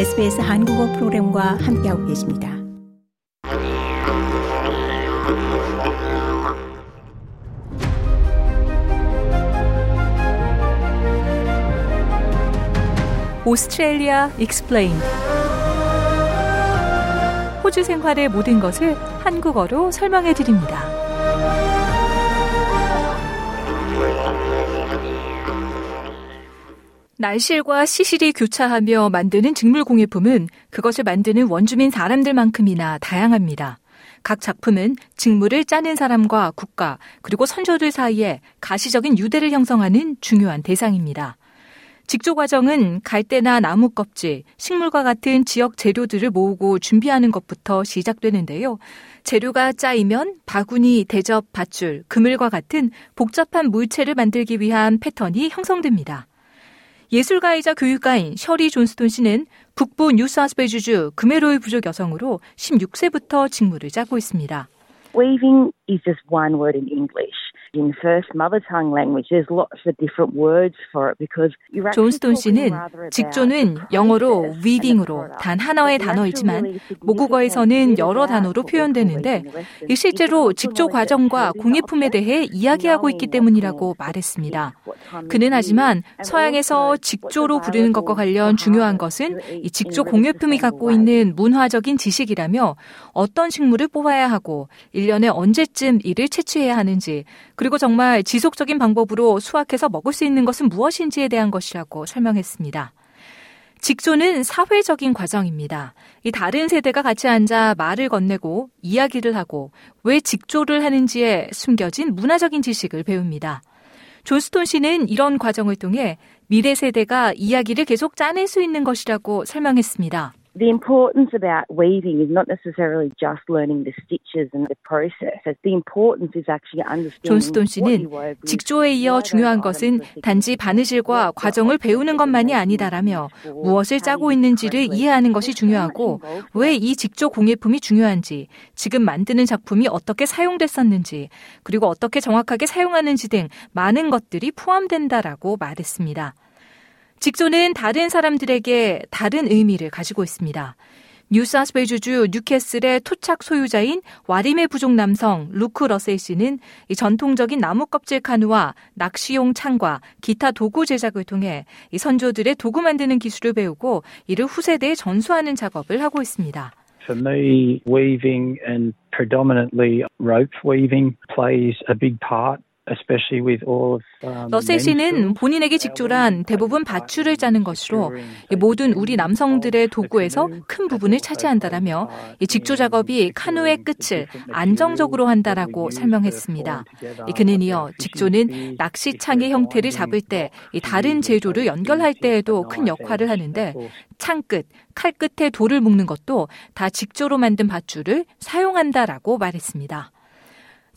SBS 한국어 프로그램과 함께하고 계십니다. 오스트레일리아 익스플레인드 호주 생활의 모든 것을 한국어로 설명해 드립니다. 날실과 시실이 교차하며 만드는 직물 공예품은 그것을 만드는 원주민 사람들만큼이나 다양합니다. 각 작품은 직물을 짜는 사람과 국가 그리고 선조들 사이에 가시적인 유대를 형성하는 중요한 대상입니다. 직조 과정은 갈대나 나무 껍질, 식물과 같은 지역 재료들을 모으고 준비하는 것부터 시작되는데요. 재료가 짜이면 바구니, 대접, 밧줄, 그물과 같은 복잡한 물체를 만들기 위한 패턴이 형성됩니다. 예술가이자 교육가인 셔리 존스톤 씨는 북부 뉴사스웨주주 금메로이 부족 여성으로 16세부터 직무를 짜고 있습니다. Weaving is just one word in English. 존스톤 씨는 직조는 영어로 weaving으로 단 하나의 단어이지만 모국어에서는 여러 단어로 표현되는데 실제로 직조 과정과 공예품에 대해 이야기하고 있기 때문이라고 말했습니다. 그는 하지만 서양에서 직조로 부르는 것과 관련 중요한 것은 이 직조 공예품이 갖고 있는 문화적인 지식이라며 어떤 식물을 뽑아야 하고 1년에 언제쯤 이를 채취해야 하는지 그리고 정말 지속적인 방법으로 수확해서 먹을 수 있는 것은 무엇인지에 대한 것이라고 설명했습니다. 직조는 사회적인 과정입니다. 이 다른 세대가 같이 앉아 말을 건네고 이야기를 하고 왜 직조를 하는지에 숨겨진 문화적인 지식을 배웁니다. 존스톤 씨는 이런 과정을 통해 미래 세대가 이야기를 계속 짜낼 수 있는 것이라고 설명했습니다. The importance about weaving is not necessarily just learning the stitches and the process. The importance is actually understanding 존스톤 씨는 직조에 이어 중요한 것은 단지 바느질과 과정을 배우는 것만이 아니다라며 무엇을 짜고 있는지를 이해하는 것이 중요하고 왜 이 직조 공예품이 중요한지, 지금 만드는 작품이 어떻게 사용됐었는지, 그리고 어떻게 정확하게 사용하는지 등 많은 것들이 포함된다라고 말했습니다. 직조는 다른 사람들에게 다른 의미를 가지고 있습니다. 뉴사스웨주주 뉴캐슬의 토착 소유자인 와림의 부족 남성 루크 러셀 씨는 전통적인 나무 껍질 카누와 낚시용 창과 기타 도구 제작을 통해 선조들의 도구 만드는 기술을 배우고 이를 후세대에 전수하는 작업을 하고 있습니다. For me, weaving and predominantly rope weaving plays a big part 러셀 씨는 본인에게 직조란 대부분 밧줄을 짜는 것으로 모든 우리 남성들의 도구에서 큰 부분을 차지한다라며 직조 작업이 카누의 끝을 안정적으로 한다라고 설명했습니다. 그는 이어 직조는 낚시창의 형태를 잡을 때 다른 재료를 연결할 때에도 큰 역할을 하는데 창끝, 칼끝에 돌을 묶는 것도 다 직조로 만든 밧줄을 사용한다라고 말했습니다.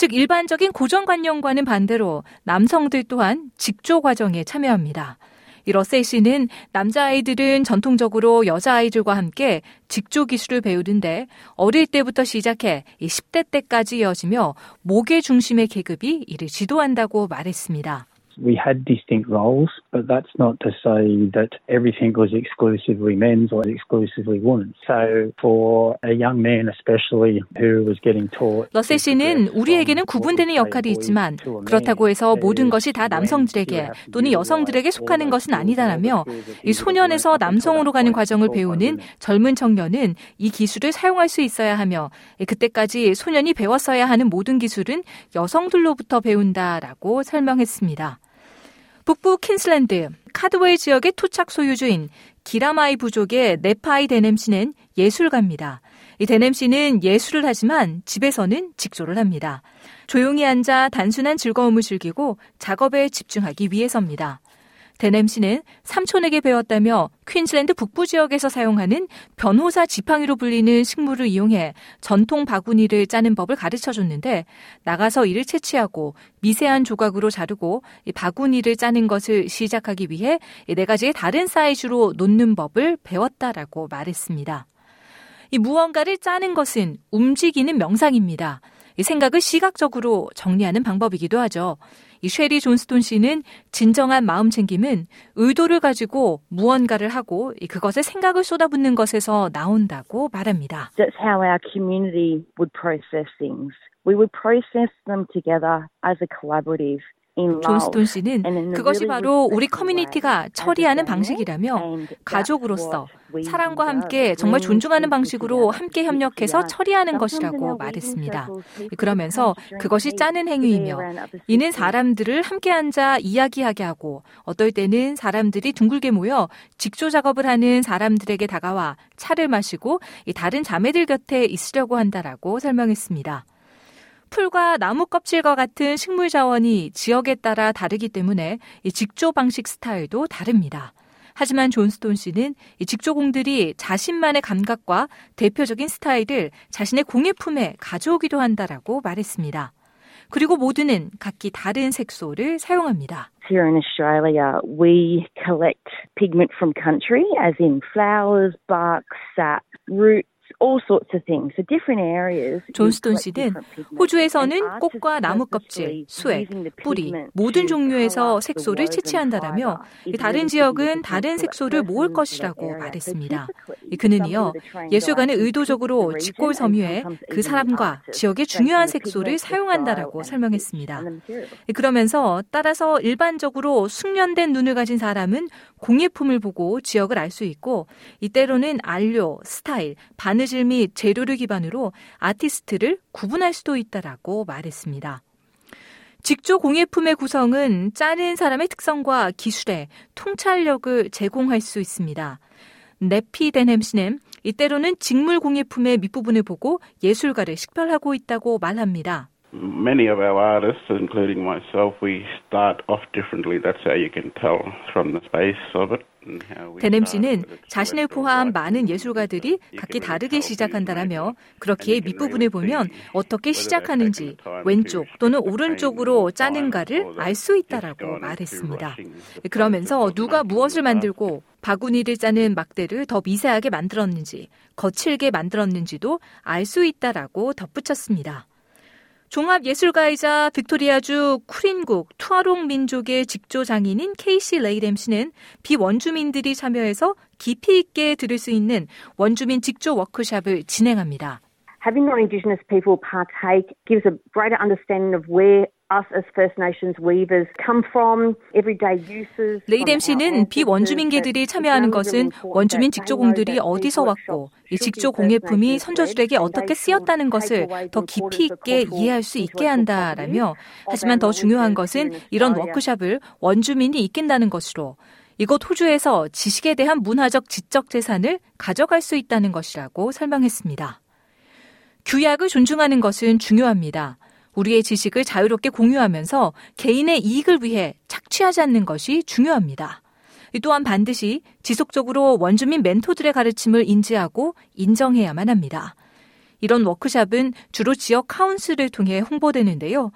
즉 일반적인 고정관념과는 반대로 남성들 또한 직조 과정에 참여합니다. 이 러셀 씨는 남자아이들은 전통적으로 여자아이들과 함께 직조 기술을 배우는데 어릴 때부터 시작해 10대 때까지 이어지며 목의 중심의 계급이 이를 지도한다고 말했습니다. We had distinct roles, but that's not to say that everything was exclusively men's or exclusively women's. So for a young man especially who was getting taught 러셀 씨는 우리에게는 구분되는 역할이 있지만 그렇다고 해서 모든 것이 다 남성들에게 또는 여성들에게 속하는 것은 아니다라며 이 소년에서 남성으로 가는 과정을 배우는 젊은 청년은 이 기술을 사용할 수 있어야 하며 그때까지 소년이 배웠어야 하는 모든 기술은 여성들로부터 배운다라고 설명했습니다. 북부 킨슬랜드 카드웨이 지역의 토착 소유주인 기라마이 부족의 네파이 데넴 씨는 예술가입니다. 이 데넴 씨는 예술을 하지만 집에서는 직조를 합니다. 조용히 앉아 단순한 즐거움을 즐기고 작업에 집중하기 위해서입니다. 데넴 씨는 삼촌에게 배웠다며 퀸즐랜드 북부 지역에서 사용하는 변호사 지팡이로 불리는 식물을 이용해 전통 바구니를 짜는 법을 가르쳐 줬는데 나가서 이를 채취하고 미세한 조각으로 자르고 바구니를 짜는 것을 시작하기 위해 네 가지의 다른 사이즈로 놓는 법을 배웠다라고 말했습니다. 이 무언가를 짜는 것은 움직이는 명상입니다. 생각을 시각적으로 정리하는 방법이기도 하죠. 이 쉐리 존스톤 씨는 진정한 마음 챙김은 의도를 가지고 무언가를 하고 그것에 생각을 쏟아붓는 것에서 나온다고 말합니다. That's how our community would process things. We would process them together as a collaborative. 존스톤 씨는 그것이 바로 우리 커뮤니티가 처리하는 방식이라며 가족으로서 사랑과 함께 정말 존중하는 방식으로 함께 협력해서 처리하는 것이라고 말했습니다. 그러면서 그것이 짜는 행위이며 이는 사람들을 함께 앉아 이야기하게 하고 어떨 때는 사람들이 둥글게 모여 직조 작업을 하는 사람들에게 다가와 차를 마시고 다른 자매들 곁에 있으려고 한다라고 설명했습니다. 풀과 나무 껍질과 같은 식물 자원이 지역에 따라 다르기 때문에 이 직조 방식 스타일도 다릅니다. 하지만 존스톤 씨는 이 직조공들이 자신만의 감각과 대표적인 스타일을 자신의 공예품에 가져오기도 한다라고 말했습니다. 그리고 모두는 각기 다른 색소를 사용합니다. Here in Australia, we collect pigment from country, as in flowers, bark, sap, root, 존스톤 씨는 호주에서는 꽃과 나무 껍질, 수액, 뿌리 모든 종류에서 색소를 채취한다라며 다른 지역은 다른 색소를 모을 것이라고 말했습니다. 그는 이어 예술가는 의도적으로 직골 섬유에 그 사람과 지역의 중요한 색소를 사용한다라고 설명했습니다. 그러면서 따라서 일반적으로 숙련된 눈을 가진 사람은 공예품을 보고 지역을 알 수 있고 이때로는 안료, 스타일, 바느질 및 재료를 기반으로 아티스트를 구분할 수도 있다라고 말했습니다. 직조 공예품의 구성은 짜는 사람의 특성과 기술에 통찰력을 제공할 수 있습니다. 네피 데넴 씨는 이때로는 직물 공예품의 밑부분을 보고 예술가를 식별하고 있다고 말합니다. Many of our artists, including myself, we start off differently. That's how you can tell from the space of it. 데넴 씨는 자신을 포함 많은 예술가들이 각기 다르게 시작한다라며 그렇기에 밑부분을 보면 어떻게 시작하는지 왼쪽 또는 오른쪽으로 짜는가를 알 수 있다라고 말했습니다. 그러면서 누가 무엇을 만들고 바구니를 짜는 막대를 더 미세하게 만들었는지 거칠게 만들었는지도 알 수 있다라고 덧붙였습니다. 종합예술가이자 빅토리아주 쿠린국 투아롱 민족의 직조 장인인 케이시 레이뎀 씨는 비원주민들이 참여해서 깊이 있게 들을 수 있는 원주민 직조 워크샵을 진행합니다. Having non-Indigenous people partake gives a greater understanding of where 레이뎀 씨는 비원주민계들이 참여하는 것은 원주민 직조공들이 어디서 왔고 이 직조 공예품이 선조들에게 어떻게 쓰였다는 것을 더 깊이 있게 이해할 수 있게 한다라며 하지만 더 중요한 것은 이런 워크샵을 원주민이 이끈다는 것으로 이곳 호주에서 지식에 대한 문화적 지적 재산을 가져갈 수 있다는 것이라고 설명했습니다. 규약을 존중하는 것은 중요합니다. 우리의 지식을 자유롭게 공유하면서 개인의 이익을 위해 착취하지 않는 것이 중요합니다. 또한 반드시 지속적으로 원주민 멘토들의 가르침을 인지하고 인정해야만 합니다. 이런 워크샵은 주로 지역 카운슬을 통해 홍보되는데요.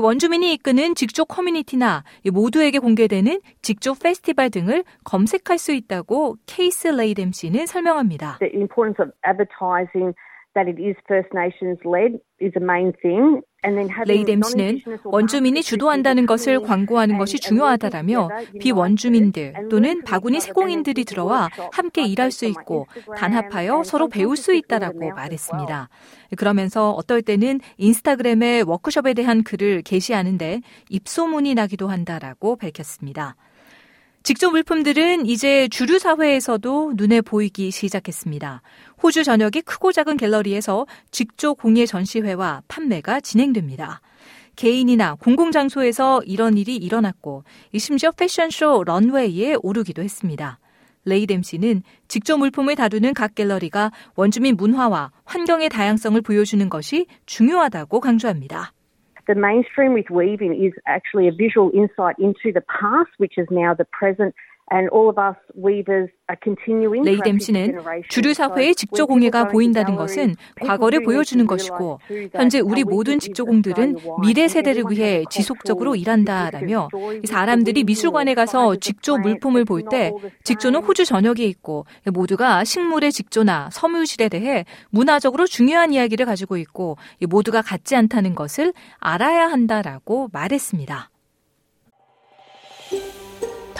원주민이 이끄는 직조 커뮤니티나 모두에게 공개되는 직조 페스티벌 등을 검색할 수 있다고 케이스 레이뎀 씨는 설명합니다. The importance of advertising that it is First Nations led is a main thing. 레이뎀 씨는 원주민이 주도한다는 것을 광고하는 것이 중요하다라며 비원주민들 또는 바구니 세공인들이 들어와 함께 일할 수 있고 단합하여 서로 배울 수 있다라고 말했습니다. 그러면서 어떨 때는 인스타그램에 워크숍에 대한 글을 게시하는데 입소문이 나기도 한다라고 밝혔습니다. 직조 물품들은 이제 주류 사회에서도 눈에 보이기 시작했습니다. 호주 전역의 크고 작은 갤러리에서 직조 공예 전시회와 판매가 진행됩니다. 개인이나 공공장소에서 이런 일이 일어났고 심지어 패션쇼 런웨이에 오르기도 했습니다. 레이뎀 씨는 직조 물품을 다루는 각 갤러리가 원주민 문화와 환경의 다양성을 보여주는 것이 중요하다고 강조합니다. The mainstream with weaving is actually a visual insight into the past, which is now the present. 레이뎀 씨는 주류 사회의 직조 공예가 보인다는 것은 과거를 보여주는 것이고 현재 우리 모든 직조공들은 미래 세대를 위해 지속적으로 일한다라며 사람들이 미술관에 가서 직조 물품을 볼 때 직조는 호주 전역에 있고 모두가 식물의 직조나 섬유실에 대해 문화적으로 중요한 이야기를 가지고 있고 모두가 같지 않다는 것을 알아야 한다라고 말했습니다.